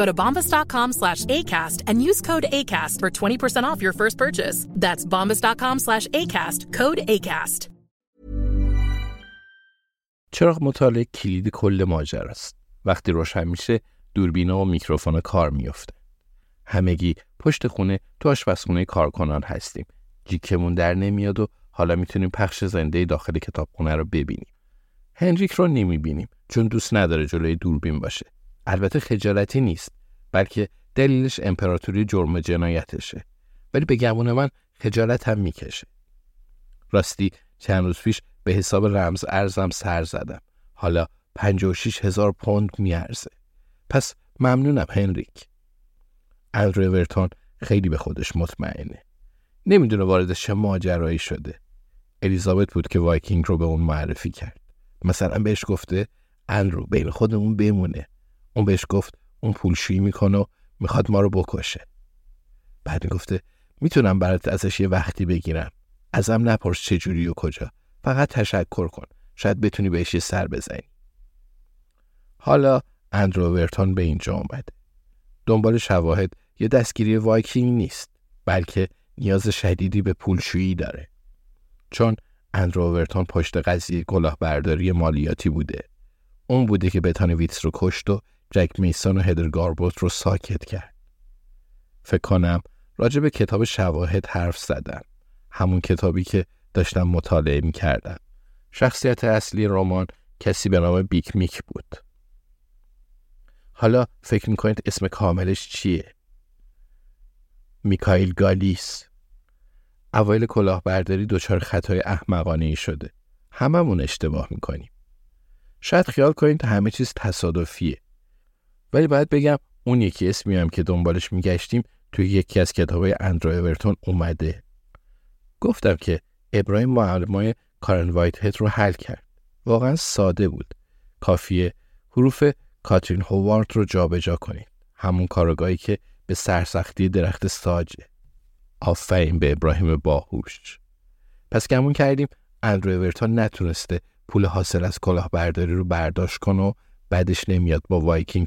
Go to bombas.com slash ACAST and use code ACAST for 20% off your first purchase. That's bombas.com slash ACAST. Code ACAST. چراغ مطالعه کلید کل ماجرا است. وقتی روشن میشه دوربینا و میکروفون کار میفته. همگی پشت خونه تو آشپزخونه کارکنان هستیم. جیکمون در نمیاد و حالا می‌تونیم پخش زنده داخل کتابخونه رو ببینیم. هنریک رو نمی‌بینیم چون دوست نداره جلوی دوربین باشه. البته خجالتی نیست بلکه دلیلش امپراتوری جرم جنایتشه. ولی به گمون من خجالت هم می‌کشه. راستی چند روز پیش به حساب رمز ارزم سر زدم. حالا 56 هزار پوند میارزه. پس ممنونم هنریک. اندرو ورتون خیلی به خودش مطمئنه. نمی‌دونه وارد چه ماجرایی شده. الیزابت بود که وایکینگ رو به اون معرفی کرد. مثلا بهش گفته اندرو بین خودمون بمونه. اون بهش گفت اون پولشویی می‌کنه و می‌خواد ما رو بکشه. بعد می‌گفته می‌تونم برات ازش یه وقتی بگیرم. ازم نپرس چه جوری و کجا. فقط تشکر کن. شاید بتونی بهش یه سر بزنی. حالا اندرو ورتون به اینجا اومده. دنبال شواهد یه دستگیری وایکینگ نیست بلکه نیاز شدیدی به پولشویی داره. چون اندرو ورتون پشت قضیه کلاهبرداری مالیاتی بوده. اون بوده که بتان ویتس رو کشت و جک میسون و هدر گاربوت رو ساکت کرد. فکر کنم راجع به کتاب شواهد حرف زدن. همون کتابی که داشتم مطالعه می کردم. شخصیت اصلی رمان کسی به نام بیک میک بود. حالا فکر می‌کنید اسم کاملش چیه؟ میکایل گالیس اوایل کلاهبرداری دچار خطای احمقانه ای شده. هممون اشتباه می‌کنیم. شاید خیال کنید همه چیز تصادفیه. ولی باید بگم اون یکی اسمی هم که دنبالش میگشتیم توی یکی از کتابای اندرو اورتون اومده. گفتم که ابراهیم معلمای کارن وایت هد رو حل کرد. واقعا ساده بود. کافیه حروف کاترین هوارد رو جابجا جا کنید. همون کارگاهی که به سرسختی درخت ساجه. آفرین به ابراهیم باهوش. پس گمون کردیم اندرو اورتون نتونسته پول حاصل از کلاهبرداری رو برداشت کنه و بعدش نمیاد با وایکینگ